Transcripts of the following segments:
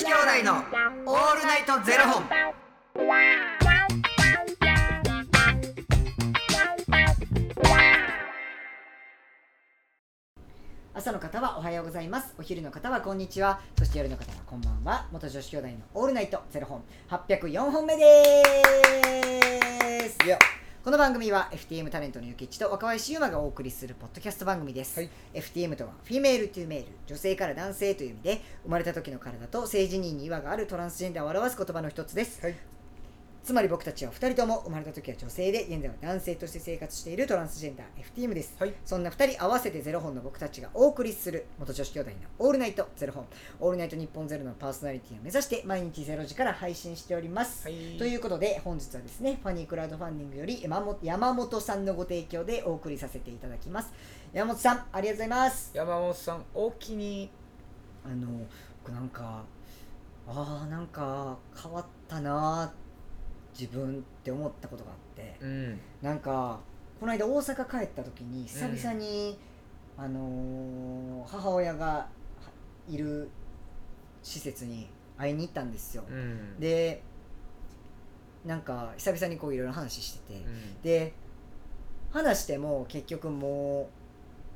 子兄弟のオールナイトゼロ本。朝の方はおはようございます。お昼の方はこんにちは。そして夜の方はこんばんは。元女子兄弟のオールナイトゼロ本。804本目ですこの番組は FTM タレントのゆきちと若林優馬がお送りするポッドキャスト番組です、はい。FTM とは Female to Male 女性から男性という意味で生まれた時の体と性自認に違和があるトランスジェンダーを表す言葉の一つです。はい。つまり僕たちは2人とも生まれた時は女性で現在は男性として生活しているトランスジェンダー FTM です、はい。そんな2人合わせてゼロ本の僕たちがお送りする元女子兄弟のオールナイトゼロ本。オールナイト日本ゼロのパーソナリティを目指して毎日ゼロ時から配信しております、はい。ということで本日はですねファニークラウドファンディングより山本山本さんのご提供でお送りさせていただきます。山本さんありがとうございます。山本さん、お気に。あの僕なんかあーなんか変わったな自分って思ったことがあって、うん。なんかこの間大阪帰った時に久々に、あのー母親がはいる施設に会いに行ったんですよ、うん。でなんか久々にこういろいろ話してて、うん。で話しても結局も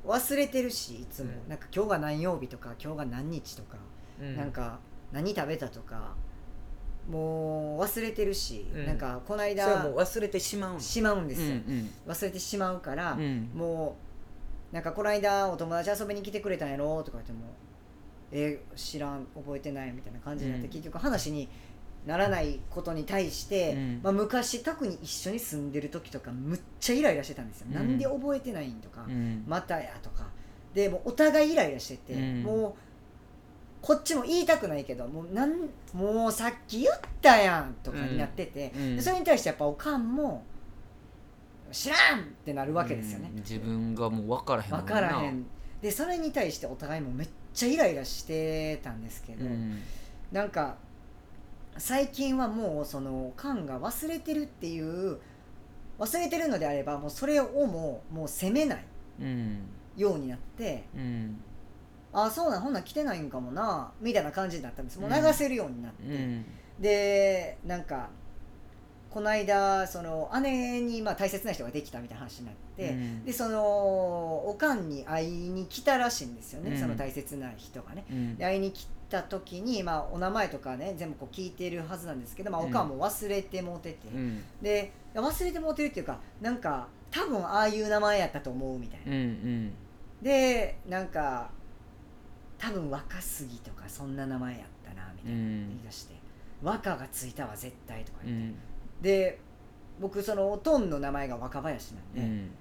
う忘れてるしいつも、うんなんか今日が何曜日とか今日が何日とか、うんなん。か何食べたとかもう忘れてるし、うんなんかこのそれは間もう忘れてしまうの。しまうんですよ、うん忘れてしまうから、うん。うん。もうなんかこの間お友達遊びに来てくれたんやろとか言ってもえー知らん覚えてないみたいな感じになって、うん結局話にならないことに対して、うんまあ、昔特に一緒に住んでる時とかむっちゃイライラしてたんですよ、うんなんで覚えてないんとか、うん。またやとかでもうお互いイライラしてて、うんもうこっちも言いたくないけどもうなんもうさっき言ったやんとかになってて、うんでそれに対してやっぱおかんも知らんってなるわけですよね、うん自分がもう分からへんも分からへんでそれに対してお互いもめっちゃイライラしてたんですけど、うん。なんか最近はもうその缶が忘れてるっていう忘れてるのであればもうそれをもうもう責めないうん。ようになってうん。ああそうなんほんなん来てないんかもなみたいな感じになったんですもう流せるようになって、うん。でなんかこの間その姉にまあ大切な人ができたみたいな話になって、うんでそのおかんに会いに来たらしいんですよね、うんその大切な人がねうんで会いに来た時に、まあ、お名前とかね全部こう聞いてるはずなんですけど、まあ、おかんも忘れてもうてて、うん。で忘れてもうてるっていうかなんか多分ああいう名前やったと思うみたいな、うん。うん。でなんか多分若杉とかそんな名前やったなみたいなうん言い出して、若がついたわ絶対とかう言って、ん。で僕そのおとんの名前が若林なんで、うん。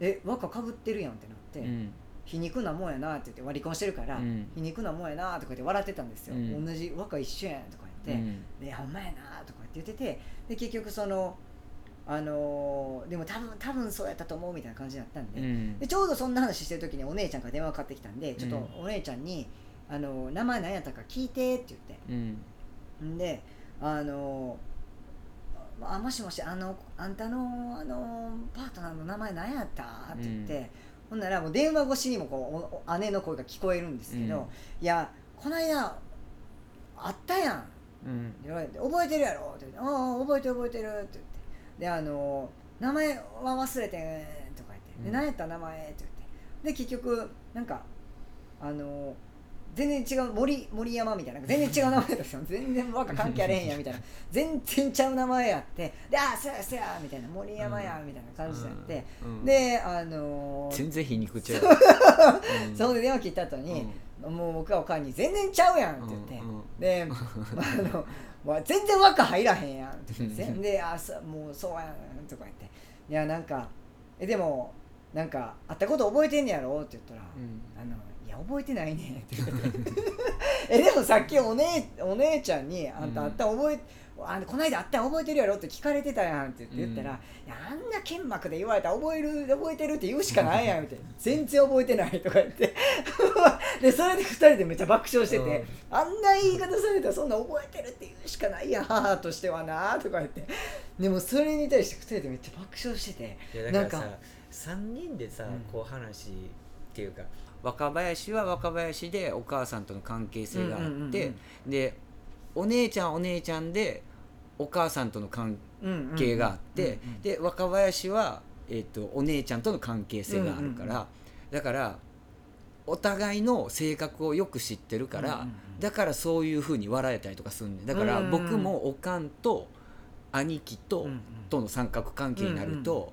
え若かぶってるやんってなって、うん。皮肉なもんやなって言って割り婚してるから、うん皮肉なもんやなとか言って笑ってたんですよ、うん同じ若一緒やんとか言って、でほんまやなとかって言っててで結局そのあのーでも多分多分そうやったと思うみたいな感じだったんで,、うん。でちょうどそんな話してる時にお姉ちゃんから電話かかってきたんでちょっとお姉ちゃんに「あの名前何やったか聞いて」って言ってうん。んであのあもしもしあのあんたのあのパートナーの名前何やった?」って言って、うんほんならもう電話越しにもこう姉の声が聞こえるんですけど「うんいやこの間あったやん」うん。言われて「覚えてるやろ?」って言って「ああ覚えてる覚えてる」ってであの「名前は忘れてん」とか言って「でうん何やった名前?」って言ってで結局なんかあの全然違う森森山みたいな全然違う名前ですよ全然若関係あれへんやみたいな。全然ちゃう名前やって。で「ああそやそや」みたいな「森山や」みたいな感じになって、うん、であの全然皮肉ちゃう。う。ん。そこで電話切った後に、もう僕はおかんに「全然ちゃうやん」って言って、うんうんで、まあ、あの、まあ、全然輪っか入らへんやんって言って。うん。であそもうそうやんとか言って。いやなんかえでもなんか会ったこと覚えてんねやろって言ったら、うん。あのいや覚えてないね。って言ってえでもさっきお姉お姉ちゃんに「あんた会った覚え、あこの間会ったん覚えてるやろ?」って聞かれてたやんって言ったら「うん。いやあんな剣幕で言われたら覚える覚えてるって言うしかないやん」みたいな「全然覚えてない」とか言って。でそれで2人でめっちゃ爆笑してて、うん。あんな言い方されたらそんな覚えてるって言うしかないやん母としてはなとか言って。でもそれに対して2人でめっちゃ爆笑してて。いやだからなんさ3人でさ、うん。こう話っていうか若林は若林でお母さんとの関係性があって、でお姉ちゃんはお姉ちゃんでお母さんとの関係があって、で若林は、えー、とお姉ちゃんとの関係性があるから、だからお互いの性格をよく知ってるから、だからそういうふうに笑えたりとかするん。でだから僕もおかんと兄貴と、との三角関係になると、うんうん。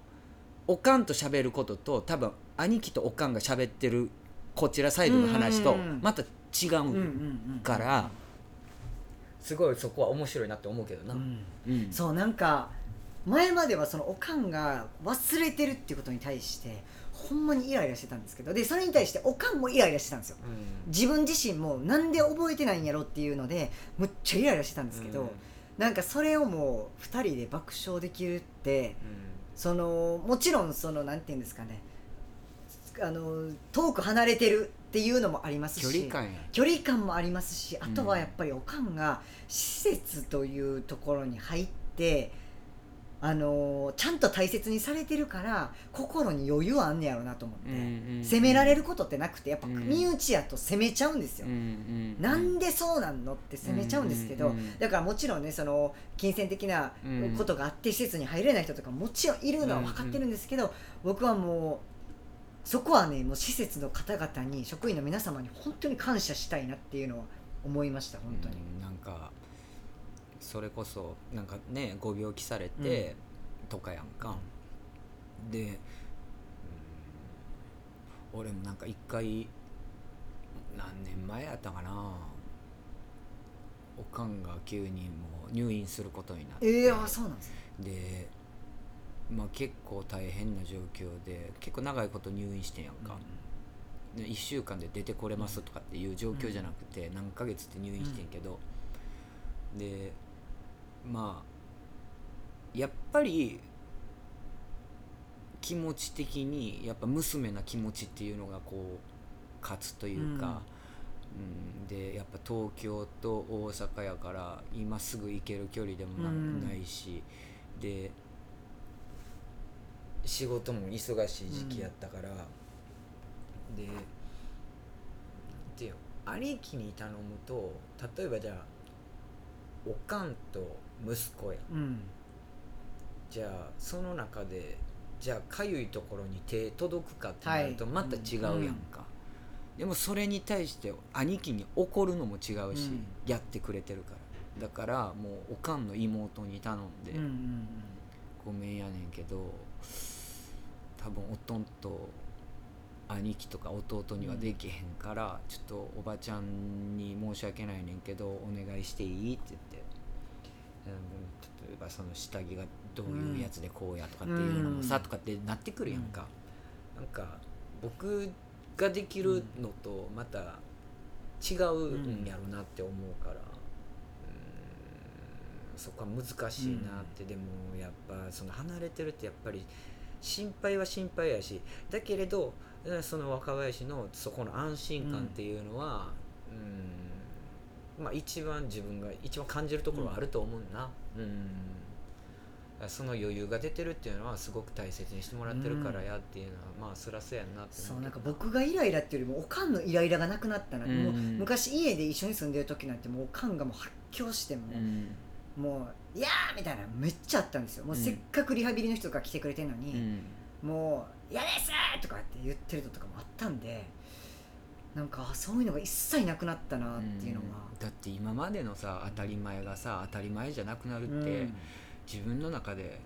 おかんと喋ることと多分兄貴とおかんが喋ってるこちらサイドの話とまた違うから、すごいそこは面白いなって思うけどな。うん。うん。そうなんか前まではそのおかんが忘れてるっていうことに対してほんまにイライラしてたんですけどでそれに対しておかんもイライラしてたんですよ。うん。自分自身もなんで覚えてないんやろっていうのでむっちゃイライラしてたんですけど、うん。なんかそれをもう2人で爆笑できるってそのもちろんそのなんて言うんですかねあの遠く離れてるっていうのもありますし距離感や。距離感もありますしあとはやっぱりおかんが施設というところに入ってあのちゃんと大切にされてるから心に余裕あんねやろなと思って、責められることってなくてやっぱうん。身内やと責めちゃうんですよ、なんでそうなんのって責めちゃうんですけど、うんうんうんだからもちろんねその金銭的なうん。ことがあって施設に入れない人とかもちろんいるのは分かってるんですけど、僕はもうそこはねもう施設の方々に職員の皆様に本当に感謝したいなっていうのは思いました本当に、うんなんかそれこそなんかねご病気されて、とかやんか。で、うん俺もなんか一回何年前やったかな。おかんが急にもう入院することになって。ええあそうなんですね。でまあ結構大変な状況で結構長いこと入院してんやんか、で1週間で出てこれますとかっていう状況じゃなくて何ヶ月って入院してんけど、でまあやっぱり気持ち的にやっぱ娘な気持ちっていうのがこう勝つというか、うん。でやっぱ東京と大阪やから今すぐ行ける距離でもないしで仕事も忙しい時期やったから、でなん。ていうの兄貴に頼むと例えばじゃあおかんと息子や。うん。じゃあその中でじゃあかゆいところに手届くかってなるとはい。また違うやんか、でもそれに対して兄貴に怒るのも違うし、うん。やってくれてるから。だからもうおかんの妹に頼んで、うんうん。ごめんやねんけど多分おとんと兄貴とか弟にはできへんから、ちょっとおばちゃんに申し訳ないねんけどお願いしていいって言って、うん、例えばその下着がどういうやつでこうやとかっていうのもさ、うん。とかってなってくるやんか、なんか僕ができるのとまた違うんやろなって思うから、うんそこは難しいなって、でもやっぱその離れてるってやっぱり心配は心配やしだけれどうんその若林のそこの安心感っていうのは、うんまあ、一番自分が一番感じるところはあると思うな。うん。その余裕が出てるっていうのはすごく大切にしてもらってるからやっていうのは、まあそらそうやんなってそう思なんか僕がイライラっていうよりもおかんのイライラがなくなったな、うん。もう昔家で一緒に住んでる時なんてもうおかんがもう発狂しても、うんもう「いやー!」みたいなめっちゃあったんですよ。もううん。せっかくリハビリの人が来てくれてるのうに、ん。もう「嫌です!」とかって言ってるのとかもあったんでなんかあそういうのが一切なくなったなっていうのは、だって今までのさ当たり前がさ当たり前じゃなくなるうん。って、自分の中で、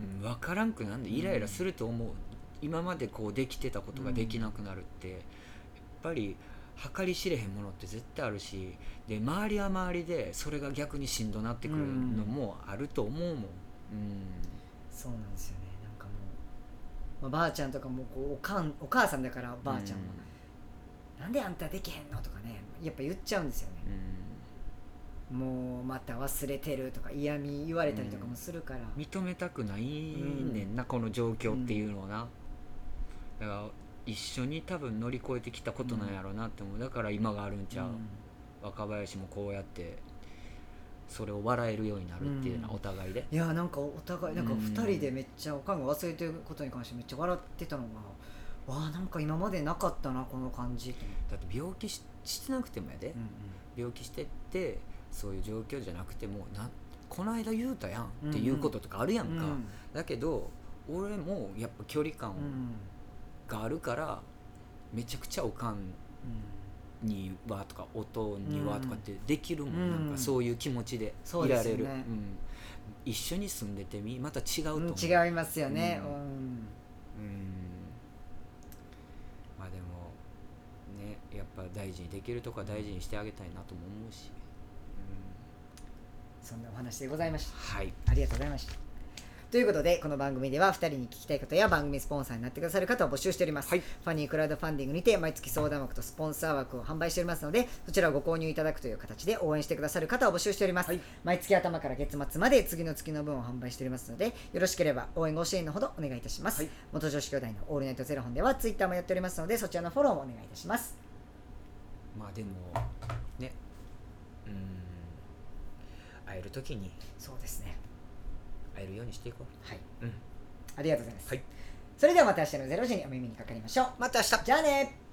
うん、分からんくなんでイライラすると思う、今までこうできてたことができなくなるって、やっぱり計り知れへんものって絶対あるしで周りは周りでそれが逆にしんどなってくるのもあると思うもん、うん。そうなんですよね。なんかもう、まあ、ばあちゃんとかもこうおかんお母さんだからばあちゃんは、なんであんたできへんのとかねやっぱ言っちゃうんですよね、うん。もうまた忘れてるとか嫌味言われたりとかもするから、認めたくないねんな、この状況っていうのはな、だから一緒に多分乗り越えてきたことなんやろうなって思う。だから今があるんちゃう、若林もこうやってそれを笑えるようになるっていうのはうん。お互いで、いやなんかお互いなんかうん。2人でめっちゃおかんが忘れてることに関してめっちゃ笑ってたのがわあなんか今までなかったなこの感じ。だって病気ししてなくてもやで、病気してってそういう状況じゃなくてもなこの間言うたやんっていうこととかあるやんか、うん。だけど俺もやっぱ距離感うんがあるからめちゃくちゃおかんにはとか音にはとかってできるもん、うん。なんかそういう気持ちでそういられる、ねうん。一緒に住んでてみまた違うとう。ん思う、違いますよね、ううん。んうん。まあでもねやっぱ大事にできるとこは大事にしてあげたいなとも思うし、そんなお話でございました。うん、はい。ありがとうございましたということでこの番組では2人に聞きたいことや番組スポンサーになってくださる方を募集しております、はい。ファニークラウドファンディングにて毎月相談枠とスポンサー枠を販売しておりますのでそちらをご購入いただくという形で応援してくださる方を募集しております、はい。毎月頭から月末まで次の月の分を販売しておりますのでよろしければ応援ご支援のほどお願いいたします、はい。元女子兄弟のオールナイトゼロ本ではツイッターもやっておりますのでそちらのフォローもお願いいたします。まあでもね。うん。会える時に。そうですね会えるようにしていこはい、う、うん、ありがとうございます、はい。それではまた明日の0時にお耳にかかりましょう。また明日。じゃあね